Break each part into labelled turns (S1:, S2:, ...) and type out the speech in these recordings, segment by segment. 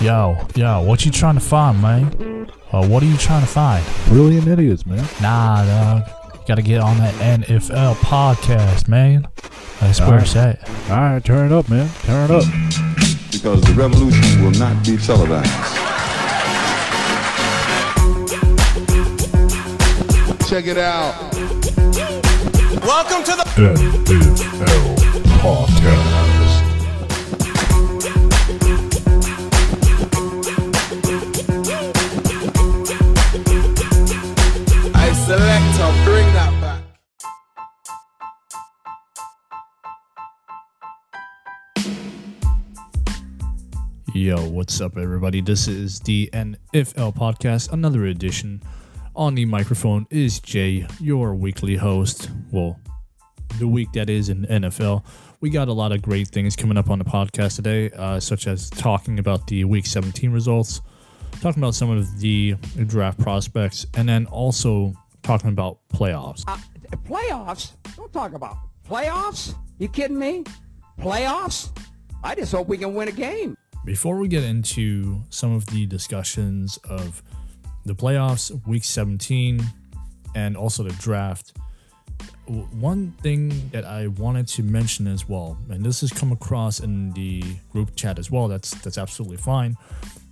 S1: Yo, yo, what you trying to find, man? Uh, what are you trying to find?
S2: Brilliant idiots, man.
S1: Nah, dog. You gotta get on that NFL podcast, man. That's where it's at.
S2: All right, turn it up, man. Turn it up.
S3: because the revolution will not be televised. Check it out.
S4: Welcome to the
S2: NFL podcast.
S4: Selector. Bring that back.
S1: Yo, what's up, everybody? This is the NFL podcast, another edition. On the microphone is Jay, your weekly host. Well, the week that is in NFL. We got a lot of great things coming up on the podcast today, uh, such as talking about the Week 17 results, talking about some of the draft prospects, and then also talking about playoffs.
S5: Uh, playoffs? Don't talk about playoffs. You kidding me? Playoffs? I just hope we can win a game.
S1: Before we get into some of the discussions of the playoffs, week 17, and also the draft, one thing that I wanted to mention as well, and this has come across in the group chat as well, that's that's absolutely fine.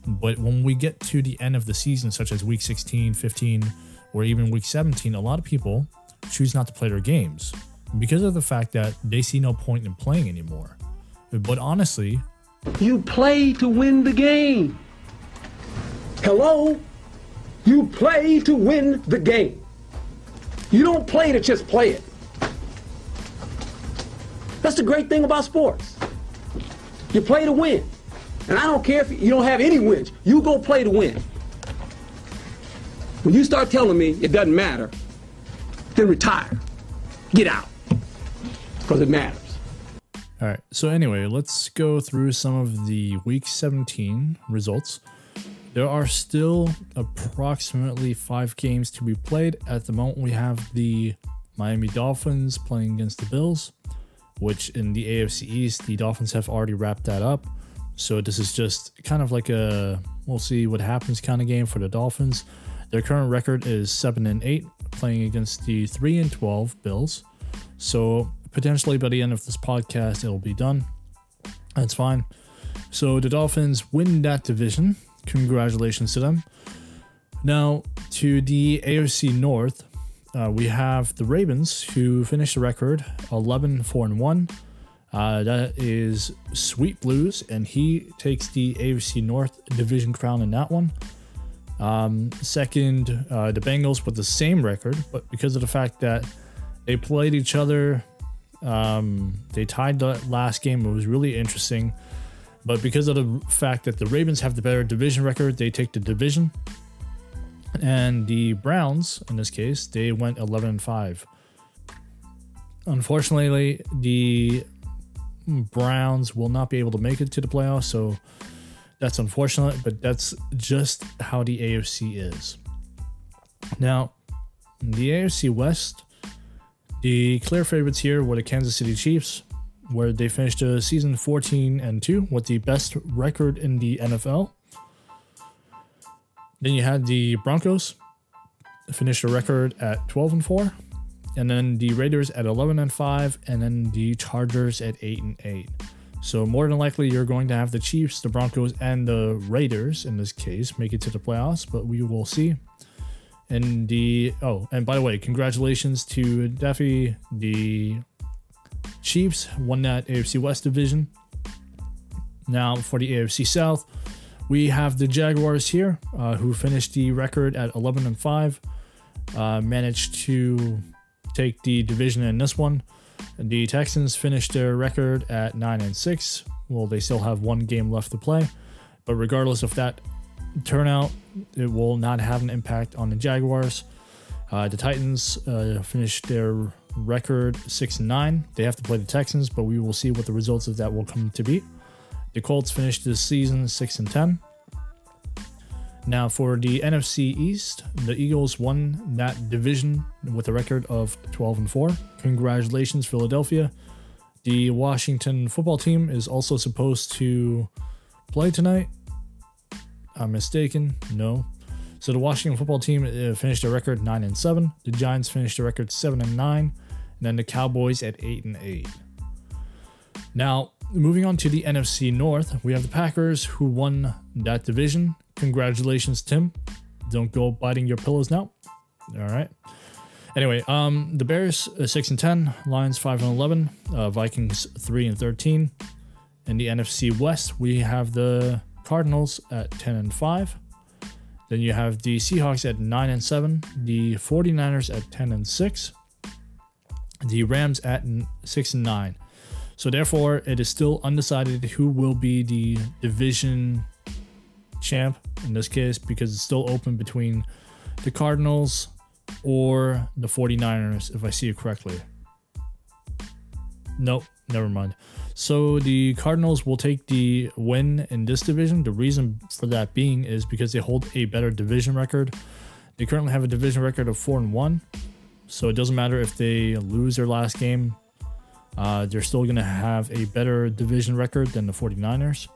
S1: But when we get to the end of the season, such as week 16, 15, or even week 17, a lot of people choose not to play their games because of the fact that they see no point in playing anymore. But honestly,
S6: You play to win the game. Hello? You play to win the game. You don't play to just play it. That's the great thing about sports. You play to win. And I don't care if you don't have any wins. You go play to win. When you start telling me it doesn't matter, then retire. Get out. Because it matters.
S1: All right. So anyway, let's go through some of the week 17 results. There are still approximately 5 games to be played. At the moment we have the Miami Dolphins playing against the Bills, which in the AFC East, the Dolphins have already wrapped that up. So this is just kind of like a we'll see what happens kind of game for the Dolphins. Their current record is 7 and 8 playing against the 3 and 12 Bills. So potentially by the end of this podcast, it'll be done. That's fine. So the Dolphins win that division. Congratulations to them. Now to the AFC North, uh, we have the Ravens who finished the record 11 4 and 1. Uh, that is Sweet Blues, and he takes the AFC North division crown in that one. Um, second, uh, the Bengals with the same record, but because of the fact that they played each other, um, they tied the last game. It was really interesting, but because of the fact that the Ravens have the better division record, they take the division. And the Browns, in this case, they went 11 and 5. Unfortunately, the Browns will not be able to make it to the playoffs, so that's unfortunate, but that's just how the AFC is. Now, the AFC West, the clear favorites here were the Kansas City Chiefs, where they finished the season 14 and 2 with the best record in the NFL. Then you had the Broncos finished a record at 12 and 4, and then the Raiders at 11 and 5, and then the Chargers at 8 and 8. So more than likely you're going to have the Chiefs, the Broncos, and the Raiders in this case make it to the playoffs, but we will see. And the oh, and by the way, congratulations to Duffy. The Chiefs won that AFC West division. Now for the AFC South, we have the Jaguars here, uh, who finished the record at 11 and 5, uh, managed to take the division in this one. The Texans finished their record at 9 and 6. Well, they still have one game left to play, but regardless of that turnout, it will not have an impact on the Jaguars. Uh, the Titans uh, finished their record 6 and 9. They have to play the Texans, but we will see what the results of that will come to be. The Colts finished this season 6 and 10. Now, for the NFC East, the Eagles won that division with a record of 12 and 4. Congratulations, Philadelphia. The Washington football team is also supposed to play tonight. I'm mistaken. No. So the Washington football team uh, finished a record nine and seven. The Giants finished a record seven and nine, and then the Cowboys at eight and eight. Now, moving on to the NFC North, we have the Packers who won that division. Congratulations, Tim. Don't go biting your pillows now. All right. Anyway, um, the Bears uh, six and ten, Lions five and eleven, uh, Vikings three and thirteen. In the NFC West, we have the Cardinals at ten and five. Then you have the Seahawks at 9 and 7, the 49ers at 10 and 6, the Rams at 6 and 9. So therefore, it is still undecided who will be the division champ in this case because it's still open between the Cardinals or the 49ers if I see it correctly. Nope, never mind. So the Cardinals will take the win in this division. The reason for that being is because they hold a better division record. They currently have a division record of 4 and 1. So it doesn't matter if they lose their last game. Uh, they're still going to have a better division record than the 49ers.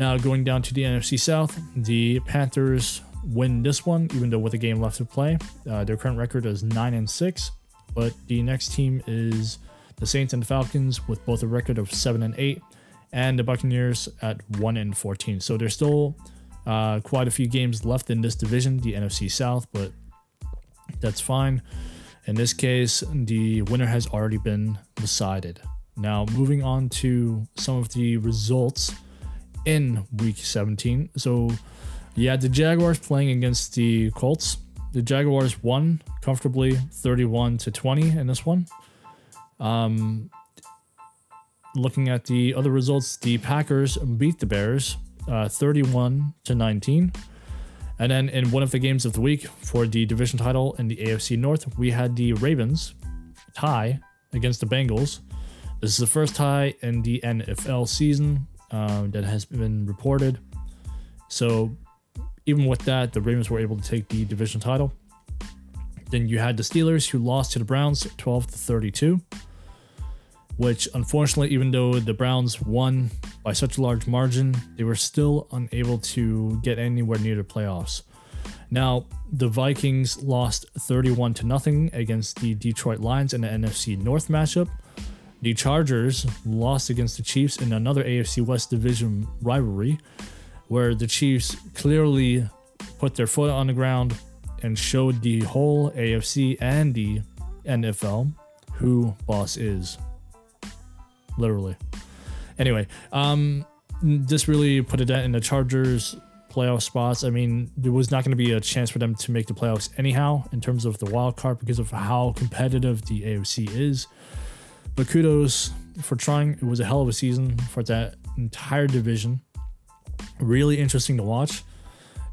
S1: Now going down to the NFC South, the Panthers win this one, even though with a game left to play. Uh, their current record is 9 and 6, but the next team is the Saints and the Falcons with both a record of 7 and 8, and the Buccaneers at 1 and 14. So there's still uh, quite a few games left in this division, the NFC South, but that's fine. In this case, the winner has already been decided. Now, moving on to some of the results in week 17. So, yeah, the Jaguars playing against the Colts. The Jaguars won comfortably 31 to 20 in this one. Um, looking at the other results, the Packers beat the Bears uh, 31 to 19. And then in one of the games of the week for the division title in the AFC North, we had the Ravens tie against the Bengals. This is the first tie in the NFL season um, that has been reported. So even with that, the Ravens were able to take the division title. Then you had the Steelers who lost to the Browns 12 to 32 which unfortunately, even though the Browns won by such a large margin, they were still unable to get anywhere near the playoffs. Now, the Vikings lost 31 to nothing against the Detroit Lions in the NFC North matchup. The Chargers lost against the Chiefs in another AFC West division rivalry, where the Chiefs clearly put their foot on the ground and showed the whole AFC and the NFL who boss is literally. Anyway, um, this really put a dent in the Chargers playoff spots. I mean, there was not going to be a chance for them to make the playoffs anyhow in terms of the wild card because of how competitive the AFC is. But kudos for trying. It was a hell of a season for that entire division. Really interesting to watch.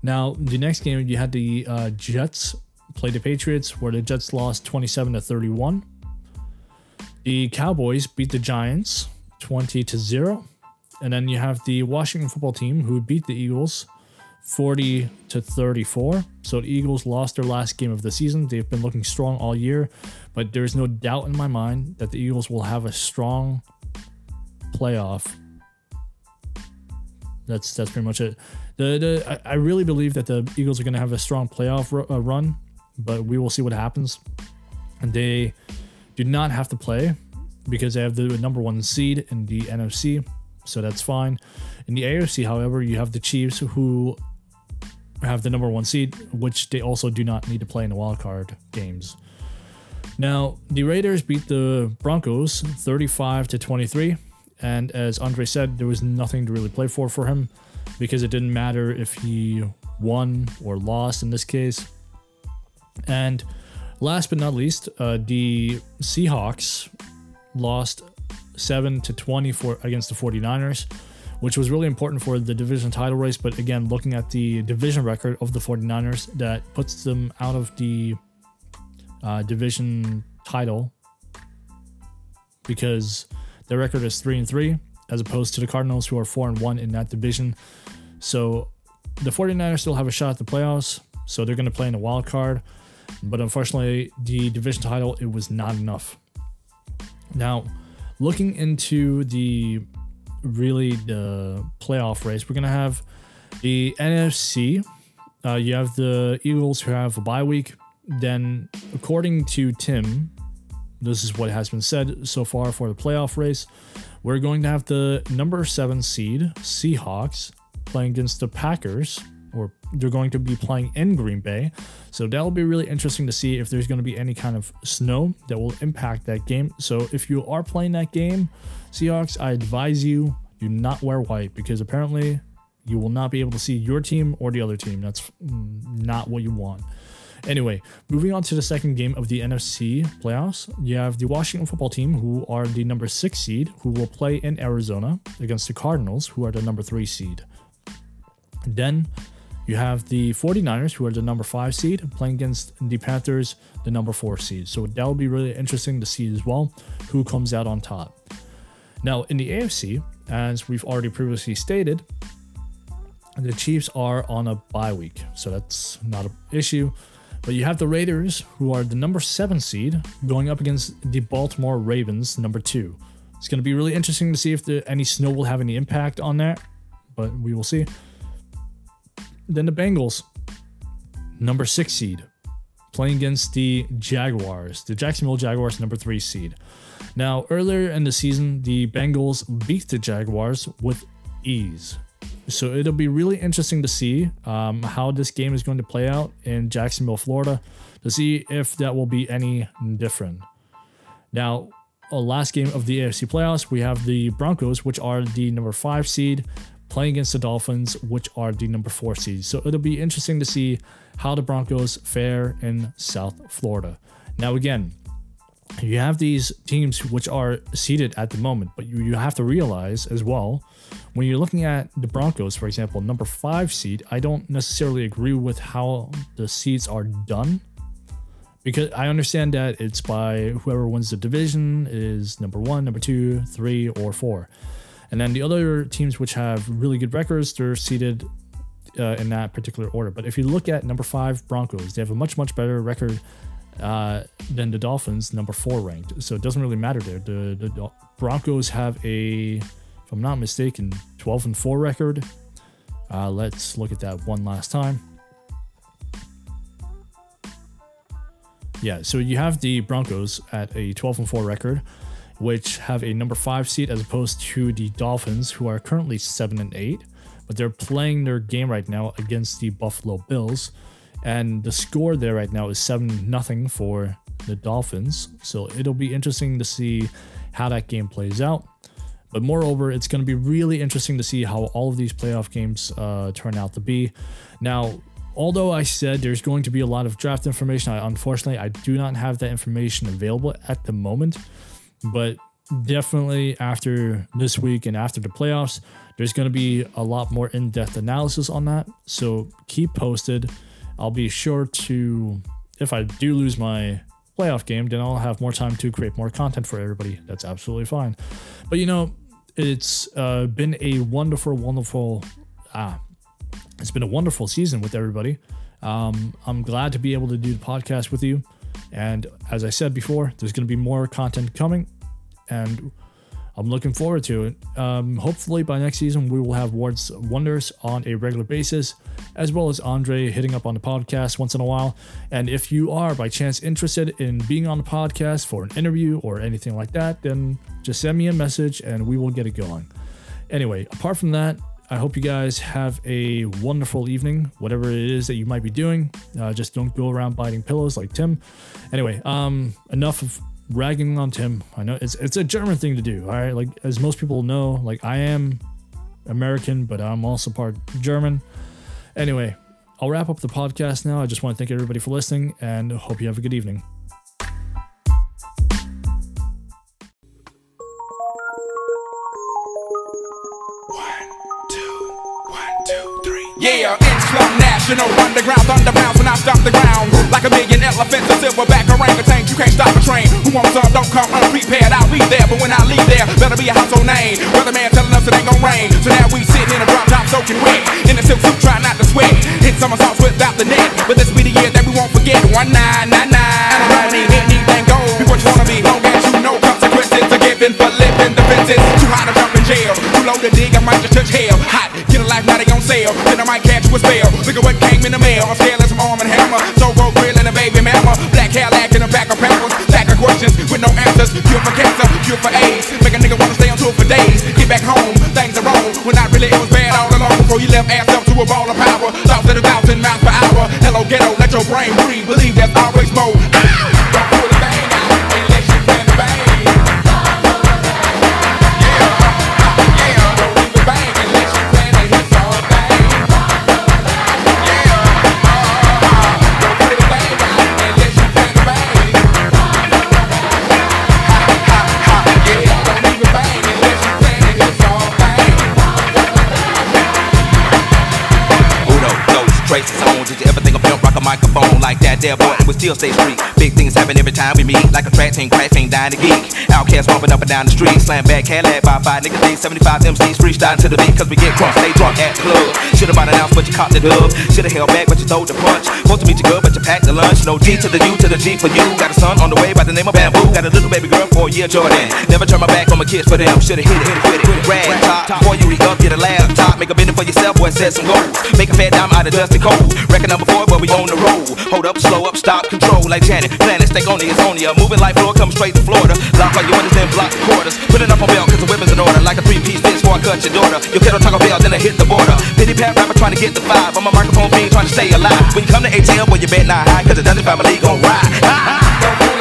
S1: Now, the next game, you had the uh, Jets play the Patriots, where the Jets lost 27 to 31. The Cowboys beat the Giants 20 to 0. And then you have the Washington football team who beat the Eagles 40 to 34. So the Eagles lost their last game of the season. They've been looking strong all year, but there's no doubt in my mind that the Eagles will have a strong playoff. That's that's pretty much it. The, the I, really believe that the Eagles are going to have a strong playoff ru- uh, run, but we will see what happens. And they do not have to play because they have the number one seed in the NFC, so that's fine. In the AFC, however, you have the Chiefs who have the number one seed, which they also do not need to play in the wild card games. Now, the Raiders beat the Broncos 35 to 23, and as Andre said, there was nothing to really play for for him because it didn't matter if he won or lost in this case. And Last but not least, uh, the Seahawks lost 7 to 20 for, against the 49ers, which was really important for the division title race. But again, looking at the division record of the 49ers, that puts them out of the uh, division title because their record is 3 and 3 as opposed to the Cardinals who are 4 and 1 in that division. So the 49ers still have a shot at the playoffs, so they're going to play in a wild card but unfortunately, the division title it was not enough. Now, looking into the really the playoff race, we're gonna have The NFC, uh, you have the Eagles who have a bye week. Then, according to Tim, this is what has been said so far for the playoff race. We're going to have the number seven seed Seahawks playing against the Packers, or they're going to be playing in Green Bay. So that'll be really interesting to see if there's going to be any kind of snow that will impact that game. So if you are playing that game, Seahawks, I advise you do not wear white because apparently you will not be able to see your team or the other team. That's not what you want. Anyway, moving on to the second game of the NFC playoffs, you have the Washington football team, who are the number six seed, who will play in Arizona against the Cardinals, who are the number three seed. Then you have the 49ers, who are the number five seed, playing against the Panthers, the number four seed. So that will be really interesting to see as well who comes out on top. Now, in the AFC, as we've already previously stated, the Chiefs are on a bye week, so that's not an issue. But you have the Raiders, who are the number seven seed, going up against the Baltimore Ravens, number two. It's going to be really interesting to see if the, any snow will have any impact on that, but we will see. Then the Bengals, number six seed, playing against the Jaguars, the Jacksonville Jaguars, number three seed. Now, earlier in the season, the Bengals beat the Jaguars with ease. So it'll be really interesting to see um, how this game is going to play out in Jacksonville, Florida, to see if that will be any different. Now, a last game of the AFC playoffs, we have the Broncos, which are the number five seed, playing against the Dolphins, which are the number four seed. So it'll be interesting to see how the Broncos fare in South Florida. Now, again, you have these teams which are seated at the moment, but you, you have to realize as well when you're looking at the Broncos, for example, number five seed, I don't necessarily agree with how the seeds are done because I understand that it's by whoever wins the division is number one, number two, three, or four. And then the other teams which have really good records, they're seated uh, in that particular order. But if you look at number five Broncos, they have a much, much better record uh, than the Dolphins, number four ranked. So it doesn't really matter there. The, the Broncos have a, if I'm not mistaken, 12 and 4 record. Uh, let's look at that one last time. Yeah, so you have the Broncos at a 12 and 4 record, which have a number 5 seed as opposed to the Dolphins, who are currently 7 and 8, but they're playing their game right now against the Buffalo Bills. And the score there right now is 7 nothing for the Dolphins. So it'll be interesting to see how that game plays out. But moreover, it's going to be really interesting to see how all of these playoff games uh, turn out to be. Now, although I said there's going to be a lot of draft information, I, unfortunately, I do not have that information available at the moment. But definitely after this week and after the playoffs, there's going to be a lot more in depth analysis on that. So keep posted. I'll be sure to, if I do lose my playoff game, then I'll have more time to create more content for everybody. That's absolutely fine. But you know, it's uh, been a wonderful, wonderful, ah, it's been a wonderful season with everybody. Um, I'm glad to be able to do the podcast with you. And as I said before, there's going to be more content coming. And I'm looking forward to it. Um, hopefully, by next season, we will have Ward's Wonders on a regular basis, as well as Andre hitting up on the podcast once in a while. And if you are by chance interested in being on the podcast for an interview or anything like that, then just send me a message and we will get it going. Anyway, apart from that, I hope you guys have a wonderful evening, whatever it is that you might be doing. Uh, just don't go around biting pillows like Tim. Anyway, um, enough of ragging on Tim. I know it's it's a German thing to do. All right, like as most people know, like I am American, but I'm also part German. Anyway, I'll wrap up the podcast now. I just want to thank everybody for listening and hope you have a good evening.
S4: National Underground Thunder bounce when I stop the ground. Like a million elephants, a silverback orangutan You can't stop a train. Who wants some, don't come unprepared I'll be there, but when I leave there Better be a household name. Weatherman telling us it ain't gon' rain. So now we sitting in a drop top soaking wet. In a silk suit trying not to sweat. Hit somersaults without the net. But this be the year that we won't forget. One nine nine nine. I don't need anything gold Be what you wanna be Long as you know consequences are given For living the fences Too hot to jump in jail. Too low to dig, Then I might catch you a spell. Look at what came in the mail. I'm scared as some arm and hammer. So road grill and a baby mama. Black Cadillac in the back of pampers. Back of questions with no answers. Cure for cancer, cure for AIDS. Make a nigga wanna stay on tour for days. Get back home, things are wrong. When not really, it was bad all along. Before you left ass up to a ball of power. Thoughts at a thousand miles per hour. Hello, ghetto, let your brain breathe.
S7: Traces on. Did you ever think of pimp rock a microphone that there, boy? We still stay street. Big things happen every time we meet. Like a track team, crash team, dying to geek. OutKast bumping up and down the street. Slam back, Cadillac by five niggas. Day 75 MCs freestyle to the beat. Cause we get drunk, stay drunk at the club. Should've bought an ounce, but you caught the dub. Should've held back, but you throw the punch. Supposed to meet you good, but you packed the lunch. No D to the U to the G for you. Got a son on the way by the name of Bamboo. Got a little baby girl for a year, Jordan. Never turn my back on my kids for them. Should've hit it, hit it, hit it, hit it. Rag top. Before you re up, get a laptop. Make a business for yourself, boy, set some goals. Make a fat dime out of dust and cold. Record number four, but we on the road. Hold up, slow up, stop, control like Janet. Planet, stay on it's on ya. Moving like floor, come straight to Florida. Lock all your windows, then block the quarters. Put it up on bail, cause the weapon's in order. Like a three piece fist before I cut your daughter. Your kiddo Taco Bell, then I hit the border. Pity pat rapper trying to get the five. I'm a microphone fiend trying to stay alive. When you come to ATL, boy, you bet not high, cause the Dungeon family gon' ride. Ha, ha.